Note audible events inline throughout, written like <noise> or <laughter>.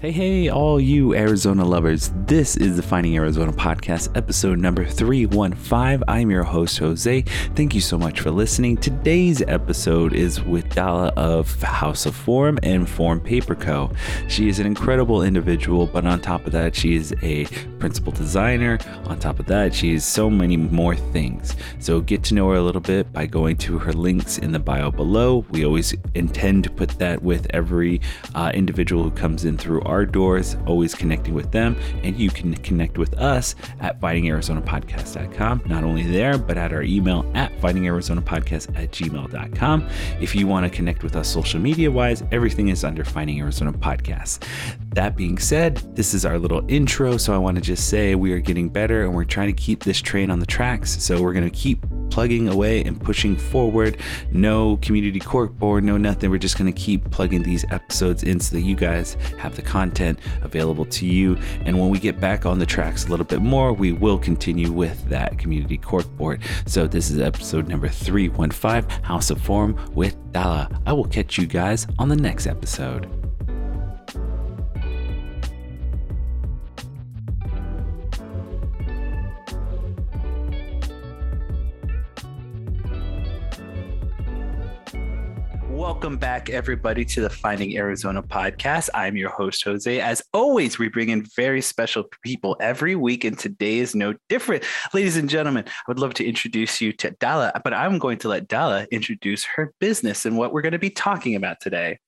Hey, hey, all you Arizona lovers. This is the Finding Arizona podcast, episode number 315. I'm your host, Jose. Thank you so much for listening. Today's episode is with Dala of House of Form and Form Paper Co. She is an incredible individual, but on top of that, she is a principal designer. On top of that, she is so many more things. So get to know her a little bit by going to her links in the bio below. We always intend to put that with every uh, individual who comes in through our doors, always connecting with them. And you can connect with us at findingarizonapodcast.com. Not only there, but at our email at findingarizonapodcast at gmail.com. If you want to connect with us social media wise, everything is under Finding Arizona Podcast. That being said, this is our little intro. So I want to just say we are getting better and we're trying to keep this train on the tracks. So we're going to keep plugging away and pushing forward. No community cork board, no nothing. We're just going to keep plugging these episodes in so that you guys have the available to you. And when we get back on the tracks a little bit more, we will continue with that community cork board. So this is episode number 315 House of Form with Dala. I will catch you guys on the next episode. Welcome back, everybody, to the Finding Arizona podcast. I'm your host, Jose. As always, we bring in very special people every week, and today is no different. Ladies and gentlemen, I would love to introduce you to Dala, but I'm going to let Dala introduce her business and what we're going to be talking about today.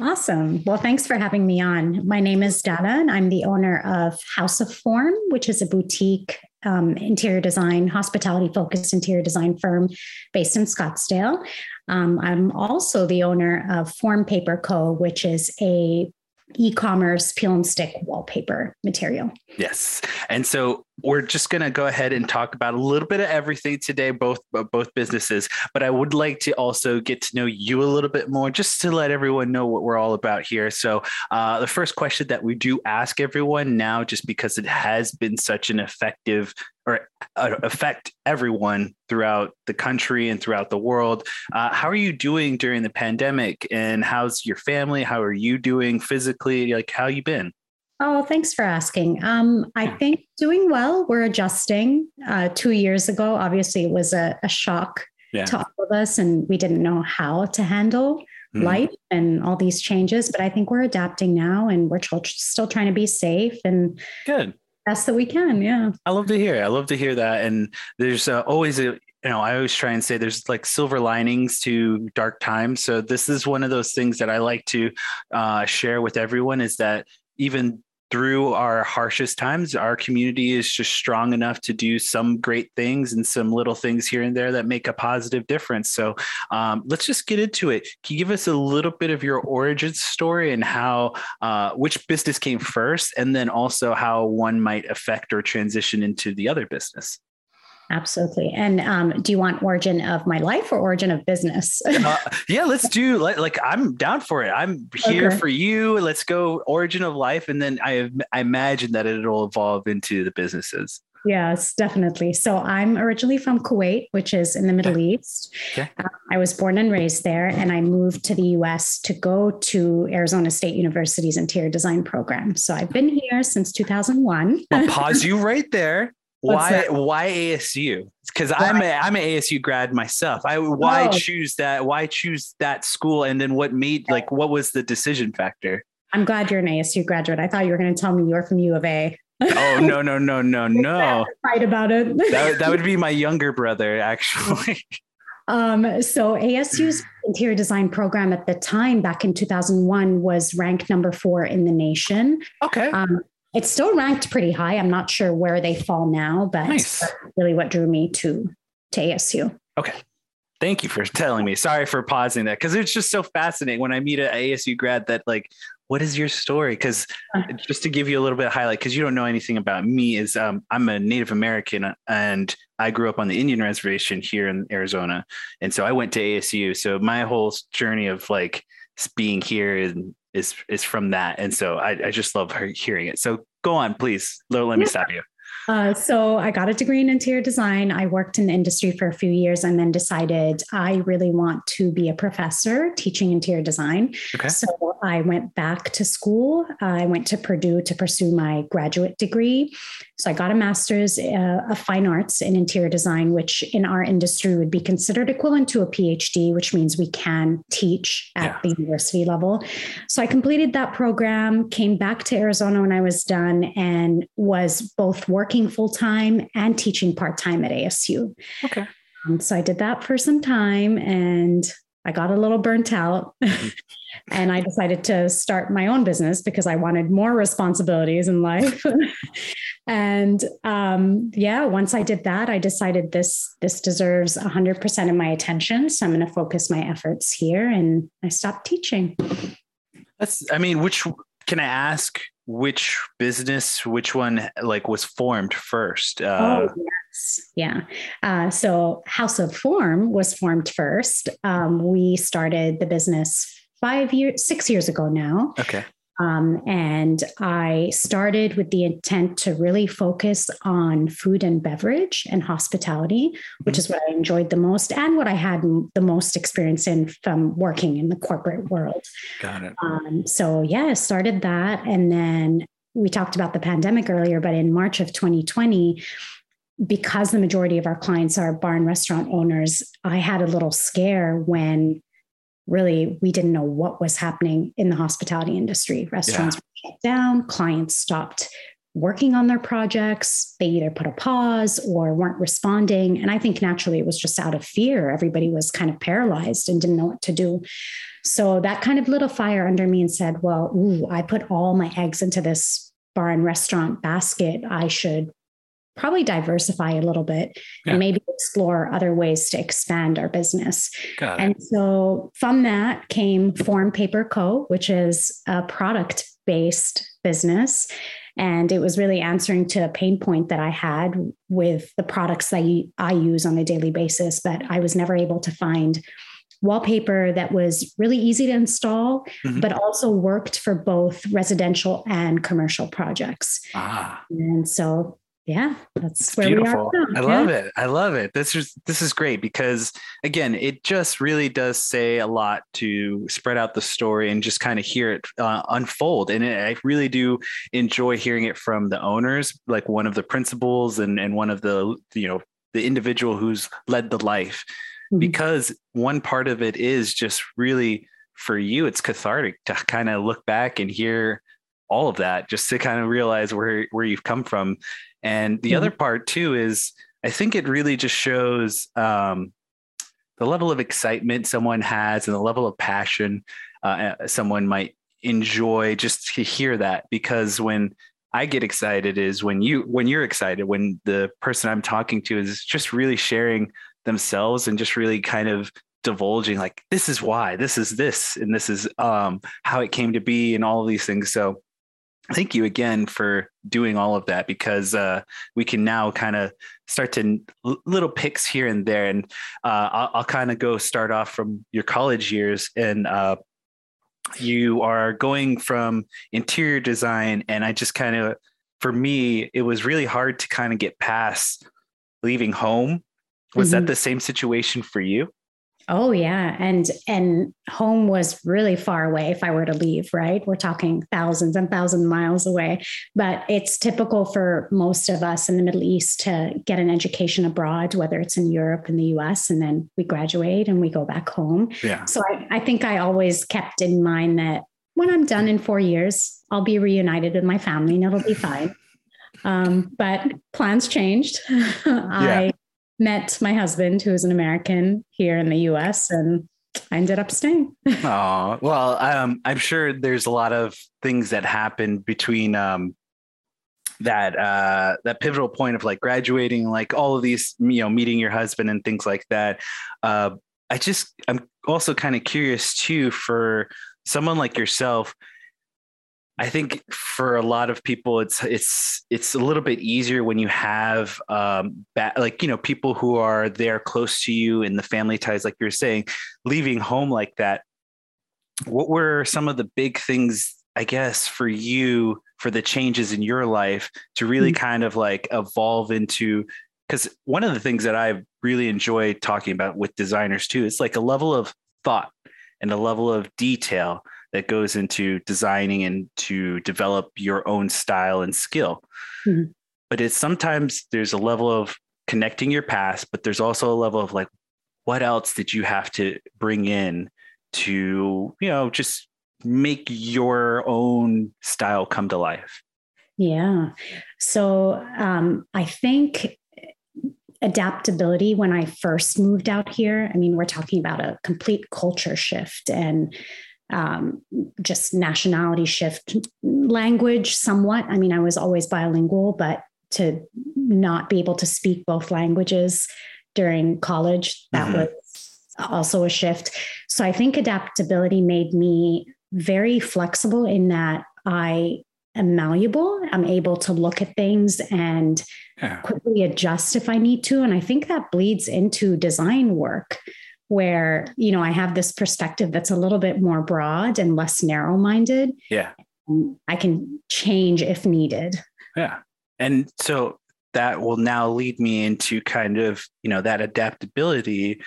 Awesome. Well, thanks for having me on. My name is Dala, and I'm the owner of House of Form, which is a boutique um, interior design, hospitality focused interior design firm based in Scottsdale. Um, I'm also the owner of Form Paper Co., which is a e-commerce peel and stick wallpaper material. Yes. And so we're just going to go ahead and talk about a little bit of everything today, both both businesses. But I would like to also get to know you a little bit more, just to let everyone know what we're all about here. So uh, the first question that we do ask everyone now, just because it has been such an effective or uh, affect everyone throughout the country and throughout the world. Uh, how are you doing during the pandemic? And how's your family? How are you doing physically? Like, how you been? Oh, thanks for asking. Um, I think doing well. We're adjusting. Uh, two years ago, obviously, it was a, a shock yeah. to all of us, and we didn't know how to handle mm-hmm. life and all these changes. But I think we're adapting now, and we're still trying to be safe and good best that we can. Yeah. I love to hear. I love to hear that. And there's uh, always a, you know, I always try and say there's like silver linings to dark times. So this is one of those things that I like to uh, share with everyone is that even through our harshest times, our community is just strong enough to do some great things and some little things here and there that make a positive difference. So um, let's just get into it. Can you give us a little bit of your origin story and how uh, which business came first, and then also how one might affect or transition into the other business? Absolutely. And um, do you want origin of my life or origin of business? uh, <laughs> yeah, let's do like, like I'm down for it. I'm here okay. for you. Let's go origin of life, and then I I imagine that it'll evolve into the businesses. Yes, definitely. So I'm originally from Kuwait, which is in the Middle. East. Okay. Uh, I was born and raised there, and I moved to the US to go to Arizona State University's interior design program. So I've been here since 2001. I'll pause you right there why why ASU? Because I'm a I'm an ASU grad myself. I why oh. choose that? Why choose that school? And then what made like what was the decision factor? I'm glad you're an ASU graduate. I thought you were going to tell me you're from U of A. oh no no no no <laughs> no! Fight about it. that that would be my younger brother actually. <laughs> Um, so ASU's interior design program at the time, back in 2001, was ranked number four in the nation. Okay. Um, it's still ranked pretty high. I'm not sure where they fall now, but nice. really what drew me to to ASU. Okay. Thank you for telling me. Sorry for pausing that because it's just so fascinating when I meet an ASU grad that like, what is your story? Because just to give you a little bit of highlight, because you don't know anything about me, is um, I'm a Native American and I grew up on the Indian reservation here in Arizona, and so I went to ASU. So my whole journey of like being here and is is from that. And so i, I just love her hearing it. So go on please. Let, let me stop you Uh, so I got a degree in interior design. I worked in the industry for a few years and then decided I really want to be a professor teaching interior design. Okay. So I went back to school. I went to Purdue to pursue my graduate degree. So I got a master's uh, of fine arts in interior design, which in our industry would be considered equivalent to a PhD, which means we can teach at yeah. the university level. So I completed that program, came back to Arizona when I was done, and was both working full time and teaching part time at ASU. Okay. Um, so I did that for some time and I got a little burnt out. <laughs> And I decided to start my own business because I wanted more responsibilities in life. <laughs> and um, yeah, once I did that, I decided this this deserves 100% of my attention. So I'm going to focus my efforts here, and I stopped teaching. That's, I mean, which can I ask? Which business, which one, like, was formed first? Uh, oh, yes, yeah. Uh, so House of Form was formed first. Um, we started the business five years, six years ago now. Okay. Um, and I started with the intent to really focus on food and beverage and hospitality, which mm-hmm. is what I enjoyed the most and what I had the most experience in from working in the corporate world. Got it. Um, so, yeah, I started that. And then we talked about the pandemic earlier, but in March of 2020, because the majority of our clients are bar and restaurant owners, I had a little scare when really we didn't know what was happening in the hospitality industry. Restaurants yeah. were shut down, clients stopped working on their projects. They either put a pause or weren't responding. And I think naturally it was just out of fear. Everybody was kind of paralyzed and didn't know what to do. So that kind of lit a fire under me and said, well, ooh, I put all my eggs into this bar and restaurant basket. I should probably diversify a little bit yeah. and maybe explore other ways to expand our business. And so from that came Form Paper Co., which is a product based business. And it was really answering to a pain point that I had with the products that I use on a daily basis, but I was never able to find wallpaper that was really easy to install, mm-hmm. but also worked for both residential and commercial projects. Ah. And so yeah that's where beautiful we are i love it. I love it. This is this is great because again it just really does say a lot to spread out the story and just kind of hear it uh, unfold. And it, i really do enjoy hearing it from the owners like one of the principals and and one of the you know the individual who's led the life. Mm-hmm. because one part of it is just really for you it's cathartic to kind of look back and hear all of that just to kind of realize where where you've come from and the mm-hmm. other part too is I think it really just shows um, the level of excitement someone has and the level of passion uh, uh, someone might enjoy just to hear that. Because when I get excited is when you when you're excited when the person I'm talking to is just really sharing themselves and just really kind of divulging like this is why. This is this. And this is um how it came to be and all of these things. So thank you again for doing all of that because uh, we can now kind of start to little picks here and there. And uh, i'll, I'll kind of go start off from your college years and uh, you are going from interior design and i just kind of for me it was really hard to kind of get past leaving home. Was mm-hmm. that the same situation for you Oh yeah, and and home was really far away if I were to leave, right? We're talking thousands and thousands miles away, but it's typical for most of us in the Middle East to get an education abroad, whether it's in Europe and the US, and then we graduate and we go back home. Yeah. So I, I think I always kept in mind that when I'm done in four years, I'll be reunited with my family and it'll be fine. <laughs> Um, but plans changed. <laughs> yeah. I met my husband, who is an American here in the US, and I ended up staying. <laughs> oh, well, um, I'm sure there's a lot of things that happened between um, that uh, that pivotal point of like graduating, like all of these, you know, meeting your husband and things like that. Uh, I just, I'm also kind of curious too for someone like yourself I think for a lot of people, it's it's it's a little bit easier when you have um, ba- like you know people who are there close to you and the family ties, like you're saying, leaving home like that. What were some of the big things, I guess, for you for the changes in your life to really mm-hmm. kind of like evolve into because one of the things that I really enjoy talking about with designers too, it's like a level of thought and a level of detail that goes into designing and to develop your own style and skill. Mm-hmm. But it's sometimes there's a level of connecting your past, but there's also a level of like, what else did you have to bring in to, you know, just make your own style come to life? Yeah. So um, I think adaptability when I first moved out here. I mean, we're talking about a complete culture shift and um, just nationality shift, language somewhat. I mean, I was always bilingual, but to not be able to speak both languages during college, that mm-hmm. was also a shift. So I think adaptability made me very flexible in that I am malleable. I'm able to look at things and yeah. quickly adjust if I need to. And I think that bleeds into design work where, you know, I have this perspective that's a little bit more broad and less narrow minded. Yeah. I can change if needed. Yeah. And so that will now lead me into kind of, you know, that adaptability.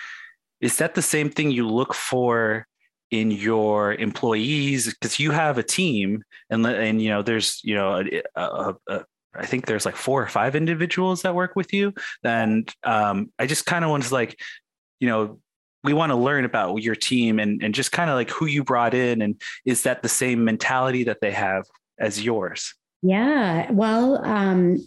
Is that the same thing you look for in your employees because you have a team and and you know there's you know a, a, a, I think there's like four or five individuals that work with you and um, I just kind of was like you know we want to learn about your team and and just kind of like who you brought in and is that the same mentality that they have as yours? Yeah well um,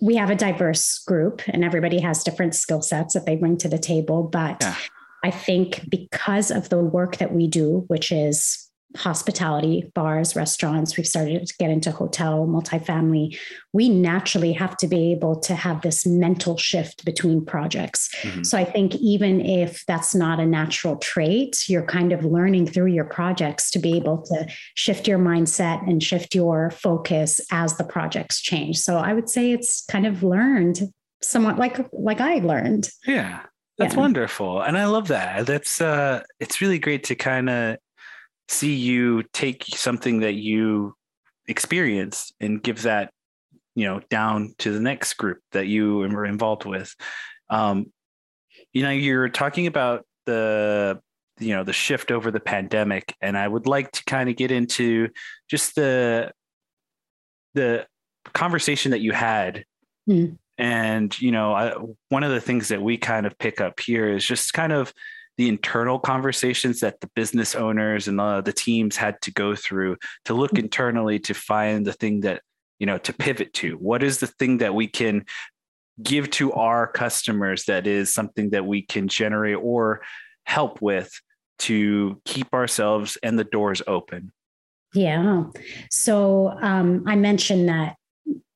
we have a diverse group and everybody has different skill sets that they bring to the table but yeah. I think because of the work that we do, which is hospitality, bars, restaurants, we've started to get into hotel, multifamily, we naturally have to be able to have this mental shift between projects. Mm-hmm. So I think even if that's not a natural trait, you're kind of learning through your projects to be able to shift your mindset and shift your focus as the projects change. So I would say it's kind of learned somewhat like like I learned. Yeah. That's yeah. wonderful. And I love that. That's uh it's really great to kind of see you take something that you experienced and give that, you know, down to the next group that you were involved with. Um, you know, you're talking about the you know the shift over the pandemic and i would like to kind of get into just the the conversation that you had mm. And, you know, I, one of the things that we kind of pick up here is just kind of the internal conversations that the business owners and the, the teams had to go through to look mm-hmm. internally to find the thing that, you know, to pivot to. What is the thing that we can give to our customers that is something that we can generate or help with to keep ourselves and the doors open? Yeah. So um, I mentioned that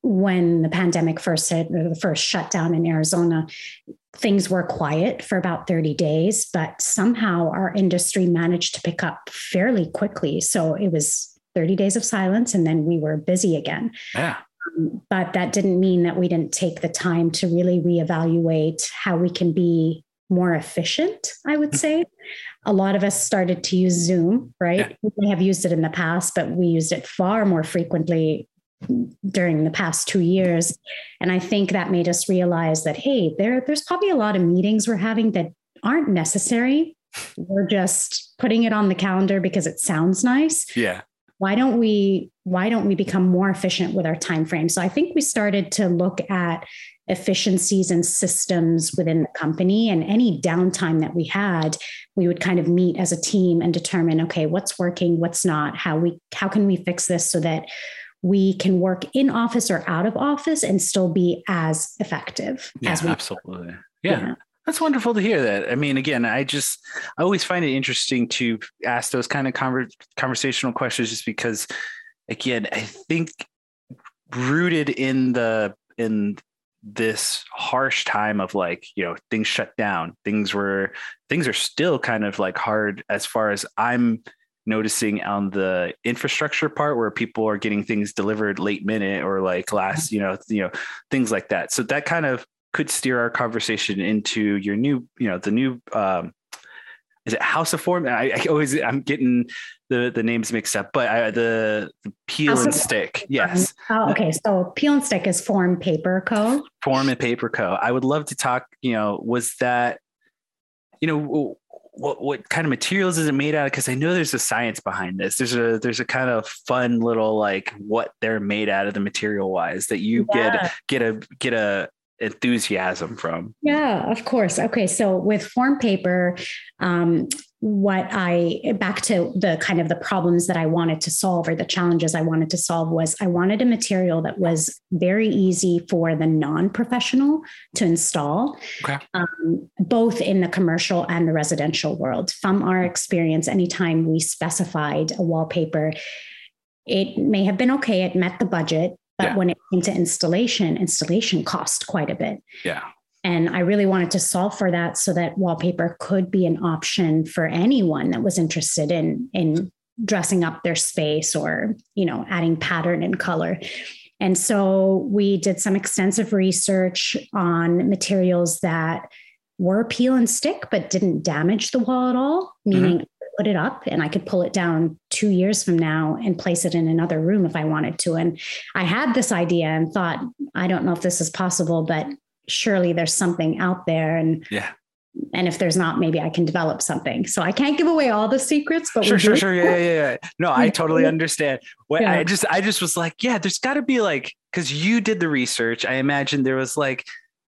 when the pandemic first hit, or the first shutdown in Arizona, things were quiet for about 30 days, but somehow our industry managed to pick up fairly quickly. So it was 30 days of silence, and then we were busy again. Yeah. Um, but that didn't mean that we didn't take the time to really reevaluate how we can be more efficient, I would say. A lot of us started to use Zoom, right? Yeah. We have used it in the past, but we used it far more frequently during the past two years. And I think that made us realize that, hey, there, there's probably a lot of meetings we're having that aren't necessary. We're just putting it on the calendar because it sounds nice. Yeah. Why don't we why don't we become more efficient with our time frame? So I think we started to look at efficiencies and systems within the company and any downtime that we had we would kind of meet as a team and determine okay what's working what's not how we how can we fix this so that we can work in office or out of office and still be as effective yeah, as we absolutely yeah. yeah. That's wonderful to hear that. I mean, again, I just I always find it interesting to ask those kind of conver- conversational questions, just because, again, I think rooted in the in this harsh time of like you know things shut down, things were things are still kind of like hard as far as I'm noticing on the infrastructure part where people are getting things delivered late minute or like last, you know, you know, things like that. So that kind of could steer our conversation into your new, you know, the new um, is it House of Form? I, I always I'm getting the the names mixed up, but I, the, the peel House and stick, yes. Oh, okay. So peel and stick is Form Paper Co. Form and Paper Co. I would love to talk. You know, was that you know what what kind of materials is it made out of? Because I know there's a science behind this. There's a there's a kind of fun little like what they're made out of the material wise that you yeah. get get a get a enthusiasm from. Yeah, of course. Okay, so with form paper, um, what I back to the kind of the problems that I wanted to solve or the challenges I wanted to solve was I wanted a material that was very easy for the non-professional to install, okay. um, both in the commercial and the residential world. From our experience, anytime we specified a wallpaper, it may have been okay, it met the budget, but yeah. when it came to installation, installation cost quite a bit. Yeah. And I really wanted to solve for that so that wallpaper could be an option for anyone that was interested in, in dressing up their space or, you know, adding pattern and color. And so we did some extensive research on materials that were peel and stick, but didn't damage the wall at all, meaning mm-hmm. Put it up and I could pull it down two years from now and place it in another room if I wanted to. And I had this idea and thought, I don't know if this is possible, but surely there's something out there and yeah. and if there's not maybe i can develop something. So i can't give away all the secrets but sure sure sure. Yeah, yeah yeah no i <laughs> totally understand. What yeah. i just i just was like yeah there's got to be like because you did the research. I imagine there was like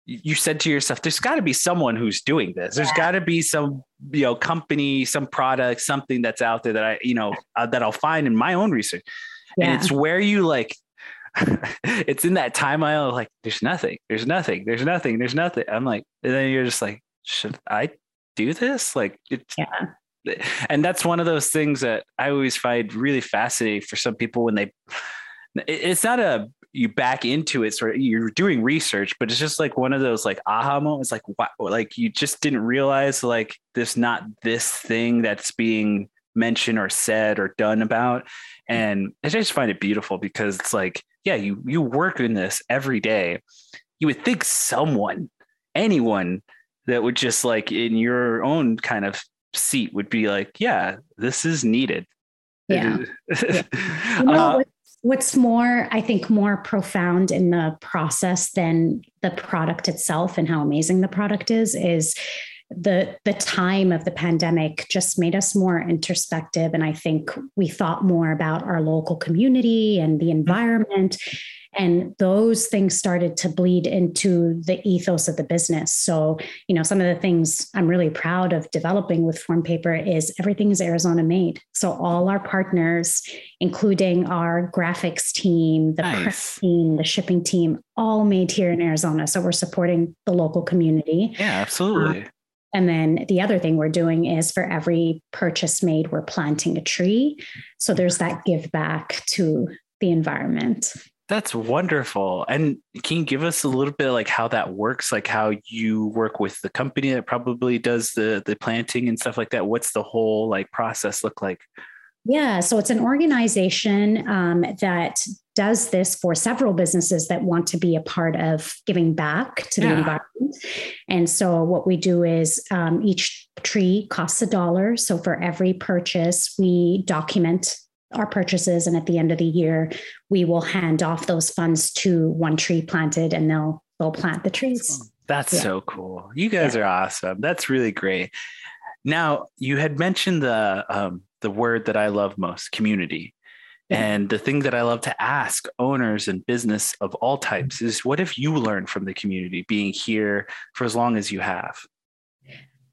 you said to yourself there's got to be someone who's doing this. There's got to be some you know company some product something that's out there that i you know uh, that i'll find in my own research. Yeah. and it's where you like <laughs> it's in that time aisle like there's nothing there's nothing there's nothing there's nothing. I'm like and then you're just like should i do this? Like it's yeah. and that's one of those things that i always find really fascinating for some people when they it's not a you back into it sort of you're doing research but it's just like one of those like aha moments like wow like you just didn't realize like this not this thing that's being mentioned or said or done about and i just find it beautiful because it's like yeah, you you work in this every day. You would think someone, anyone that would just like in your own kind of seat would be like, yeah, this is needed. Yeah. <laughs> yeah. You know, uh, what's more, I think, more profound in the process than the product itself and how amazing the product is, is the the time of the pandemic just made us more introspective. And i think we thought more about our local community and the mm-hmm. environment. And those things started to bleed into the ethos of the business. So you know some of the things i'm really proud of developing with form paper is everything is arizona made. So all our partners including our graphics team the nice. press team the shipping team all made here in arizona. So we're supporting the local community. Yeah absolutely and then the other thing we're doing is for every purchase made, we're planting a tree. So there's that give back to the environment. That's wonderful. And can you give us a little bit like how that works? Like how you work with the company that probably does the the planting and stuff like that? What's the whole like process look like? Yeah, so it's an organization um, that does this for several businesses that want to be a part of giving back to the yeah. environment. And so, what we do is um, each tree costs a dollar. So, for every purchase, we document our purchases. And at the end of the year, we will hand off those funds to one tree planted and they'll they'll plant the trees. That's yeah. so cool. You guys yeah. are awesome. That's really great. Now, you had mentioned the um, the word that I love most, community. <laughs> And the thing that I love to ask owners and business of all types is what have you learned from the community being here for as long as you have?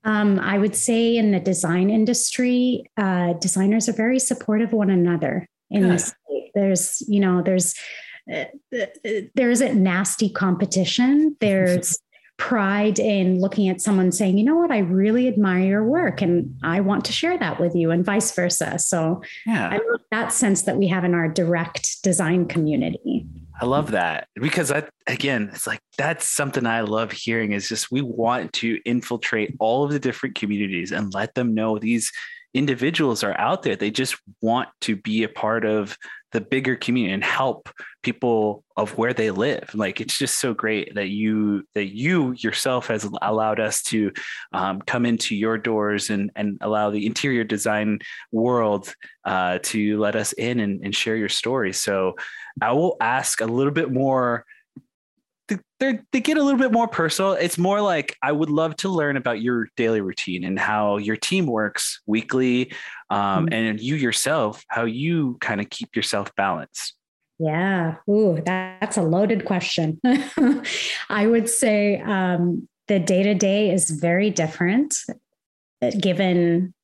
Um, I would say in the design industry, uh, designers are very supportive of one another in yeah. this. There's, you know, there's, uh, uh there isn't nasty competition. <laughs> There's pride in looking at someone saying, you know what, I really admire your work and I want to share that with you, and vice versa. So yeah. I love that sense that we have in our direct design community. I love that because I, again, it's like that's something I love hearing is just we want to infiltrate all of the different communities and let them know these individuals are out there. They just want to be a part of the bigger community and help people of where they live. Like it's just so great that you that you yourself has allowed us to um, come into your doors and and allow the interior design world uh, to let us in and, and share your story. So i will ask a little bit more they they get a little bit more personal. It's more like I would love to learn about your daily routine and how your team works weekly, um, mm-hmm. and you yourself, how you kind of keep yourself balanced. Yeah, ooh, that's a loaded question. <laughs> I would say um, the day to day is very different, uh, given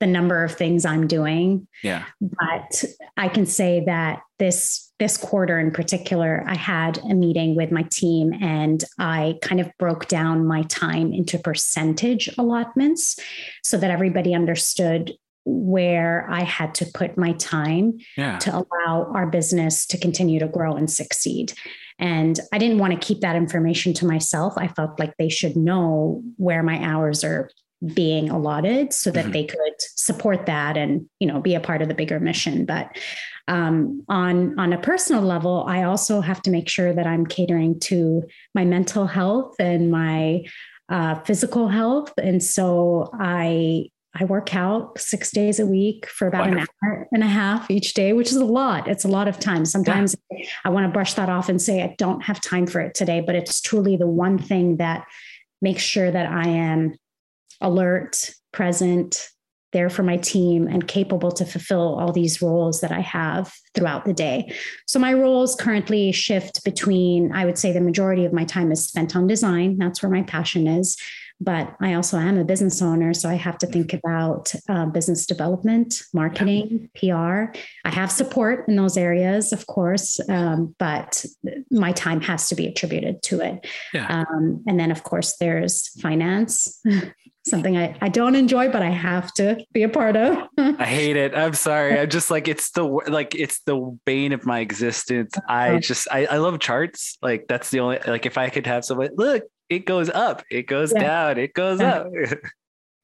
the number of things I'm doing. Yeah. But I can say that this this quarter in particular, I had a meeting with my team and I kind of broke down my time into percentage allotments so that everybody understood where I had to put my time yeah. to allow our business to continue to grow and succeed. And I didn't want to keep that information to myself. I felt like they should know where my hours are being allotted so that mm-hmm. they could support that and you know be a part of the bigger mission but um, on on a personal level i also have to make sure that i'm catering to my mental health and my uh, physical health and so i I work out six days a week for about Wonderful. an hour and a half each day, which is a lot. It's a lot of time. Sometimes yeah. I want to brush that off and say, I don't have time for it today, but it's truly the one thing that makes sure that I am alert, present, there for my team, and capable to fulfill all these roles that I have throughout the day. So my roles currently shift between, I would say the majority of my time is spent on design. That's where my passion is but I also am a business owner. So I have to think about uh, business development, marketing, PR. I have support in those areas, of course, um, but my time has to be attributed to it. Yeah. Um, and then, of course, there's finance. <laughs> Something I, I don't enjoy, but I have to be a part of. I hate it. I'm sorry. I'm just like it's the like it's the bane of my existence. I just I, I love charts. Like that's the only like if I could have someone look it goes up, it goes yeah. down, it goes yeah. up.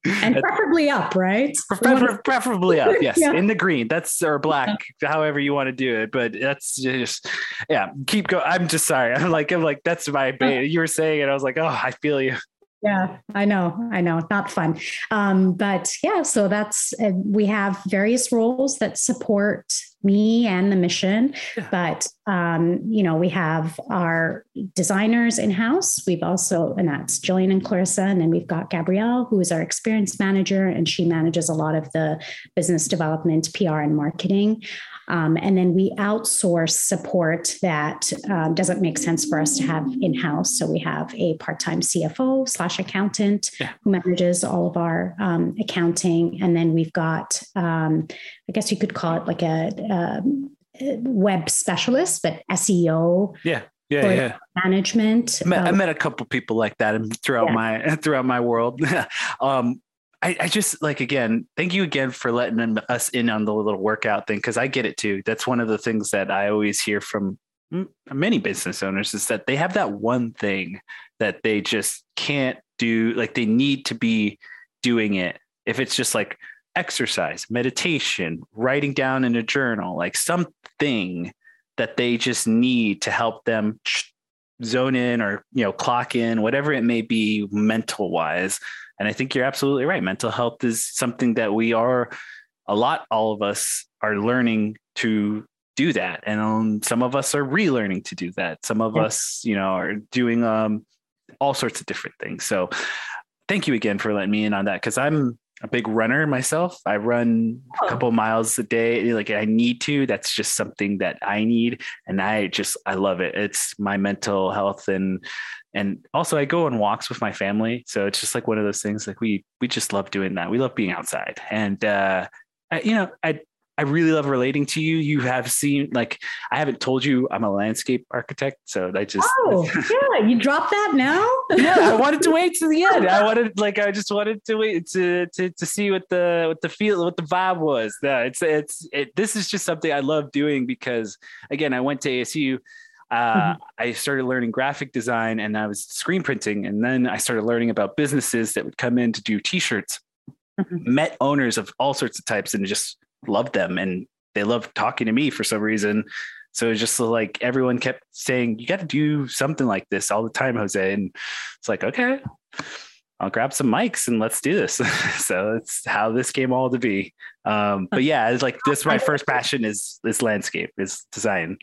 and <laughs> preferably up, right? Prefer- preferably up, yes, <laughs> yeah. in the green. That's or black, however you want to do it. But that's just, yeah. Keep going. I'm just sorry. <laughs> I'm like, I'm like, that's my bait. You were saying it. I was like, oh, I feel you. Yeah, I know, I know, not fun. Um, but yeah, so that's uh, we have various roles that support me and the mission. Yeah. But um, you know, we have our designers in house. We've also, and that's Jillian and Clarissa, and then we've got Gabrielle, who is our experience manager, and she manages a lot of the business development, PR, and marketing. Um, and then we outsource support that um, doesn't make sense for us to have in house. So we have a part time CFO slash accountant yeah. who manages all of our um, accounting. And then we've got, um, I guess you could call it like a, a web specialist, but SEO. Yeah yeah, yeah. management. I met, um, I met, a couple people like that throughout yeah. my <laughs> throughout my world. <laughs> um, I, I, just like again, thank you again for letting us in on the little workout thing because I get it too. That's one of the things that I always hear from many business owners is that they have that one thing that they just can't do. Like they need to be doing it. If it's just like exercise, meditation, writing down in a journal, like something that they just need to help them zone in or you know clock in, whatever it may be, mental wise and I think you're absolutely right. Mental health is something that we are a lot, all of us are learning to do that. And um, some of us are relearning to do that. Some of yeah. us, you know, are doing um, all sorts of different things. So thank you again for letting me in on that because I'm a big runner myself. I run a oh. couple miles a day. Like I need to. That's just something that I need, and I just I love it. It's my mental health and and also I go on walks with my family. So it's just like one of those things. Like we we just love doing that. We love being outside, and uh, I, you know I I really love relating to you. You have seen like I haven't told you I'm a landscape architect, so I just oh <laughs> yeah, you dropped that now. yeah, I <laughs> wanted to wait to the end. I wanted like I just wanted to wait to to to see what the what the feel what the vibe was. Yeah, it's it's it, this is just something I love doing because again I went to ASU. Uh, mm-hmm. I started learning graphic design and I was screen printing, and then I started learning about businesses that would come in to do T-shirts. Mm-hmm. Met owners of all sorts of types and just loved them and they love talking to me for some reason. So it's just like everyone kept saying, you got to do something like this all the time, Jose. And it's like, okay, I'll grab some mics and let's do this. <laughs> so it's how this came all to be. Um, but yeah, it's like this. My first passion is is landscape, is design.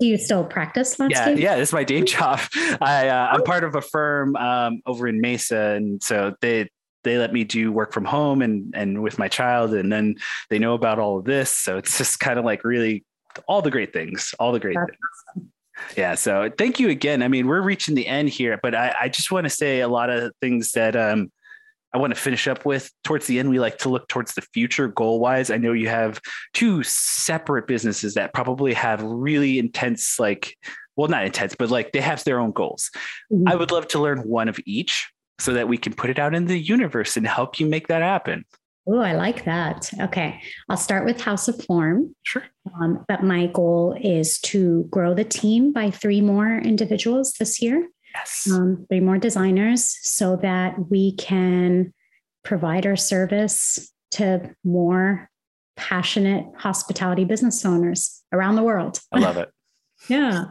Do you still practice landscape? Yeah, yeah. This is my day <laughs> job. I uh, I'm part of a firm um, over in Mesa, and so they they let me do work from home and and with my child, and then they know about all of this. So it's just kind of like really all the great things, all the great That's things. Awesome. Yeah. So thank you again. I mean, we're reaching the end here, but I, I just want to say a lot of things that um, I want to finish up with. Towards the end, we like to look towards the future goal wise. I know you have two separate businesses that probably have really intense, like, well, not intense, but like they have their own goals. Mm-hmm. I would love to learn one of each so that we can put it out in the universe and help you make that happen. Oh, I like that. Okay. I'll start with House of Form. Sure. Um, but my goal is to grow the team by three more individuals this year. Yes. Um, three more designers so that we can provide our service to more passionate hospitality business owners around the world. I love it. Yeah.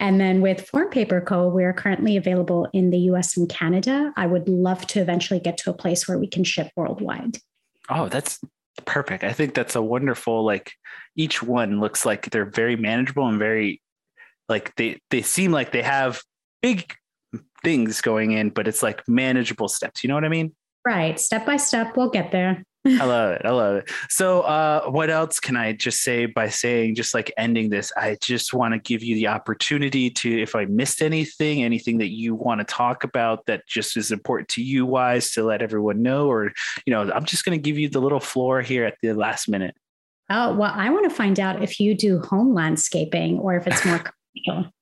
And then with Form Paper Co., we're currently available in the US and Canada. I would love to eventually get to a place where we can ship worldwide. Oh, that's perfect. I think that's a wonderful like each one looks like they're very manageable and very like they they seem like they have big things going in, but it's like manageable steps. You know what I mean? Right. Step by step, we'll get there. I love it. I love it. So, uh, what else can I just say by saying, just like ending this? I just want to give you the opportunity to, if I missed anything, anything that you want to talk about that just is important to you, wise, to let everyone know, or, you know, I'm just going to give you the little floor here at the last minute. Oh, well, I want to find out if you do home landscaping or if it's more <laughs> commercial.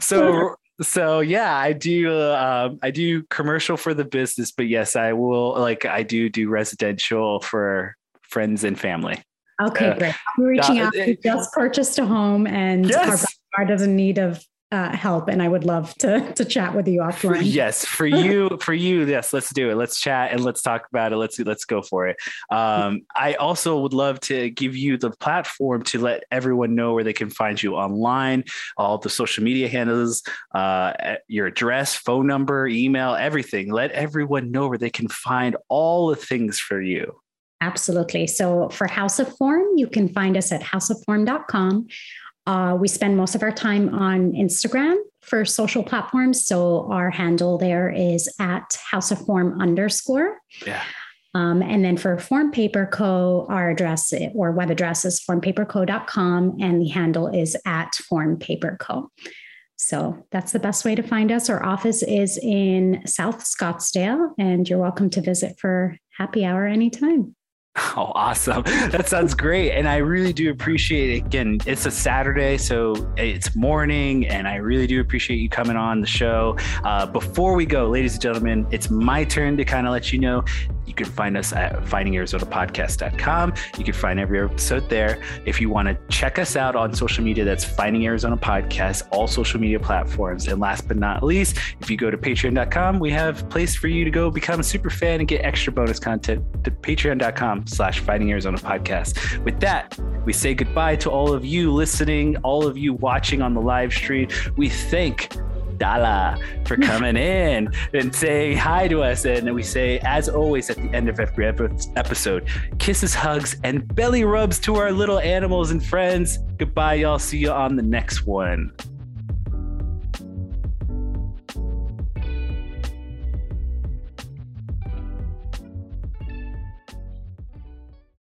so so yeah i do uh, um, i do commercial for the business but yes i will like i do do residential for friends and family. Okay uh, great. I'm reaching uh, out. we just purchased a home and yes. our bar doesn't need of uh, help and i would love to to chat with you offline. yes for <laughs> you for you yes let's do it. Let's chat and let's talk about it. Let's let's go for it. Um, i also would love to give you the platform to let everyone know where they can find you online all the social media handles uh, your address phone number email everything. Let everyone know where they can find all the things for you. Absolutely. So for House of Form, you can find us at houseofform.com. Uh, we spend most of our time on Instagram for social platforms. So our handle there is at House of Form underscore. Yeah. Um, and then for Form Paper Co., our address or web address is formpaperco.com, and the handle is at Form Paper Co. So that's the best way to find us. Our office is in South Scottsdale, and you're welcome to visit for happy hour anytime. <laughs> Oh, awesome. That sounds great. And I really do appreciate it. Again, it's a Saturday, so it's morning, and I really do appreciate you coming on the show. Uh, before we go, ladies and gentlemen, it's my turn to kind of let you know you can find us at findingarizonapodcast.com. You can find every episode there. If you want to check us out on social media, that's Finding Arizona Podcast, all social media platforms. And last but not least, if you go to patreon.com, we have a place for you to go become a super fan and get extra bonus content to patreon.com slash Finding Arizona Podcast. With that, we say goodbye to all of you listening, all of you watching on the live stream. We thank Dala for coming <laughs> in and saying hi to us. And we say, as always, at the end of every episode, kisses, hugs, and belly rubs to our little animals and friends. Goodbye, y'all. See you on the next one.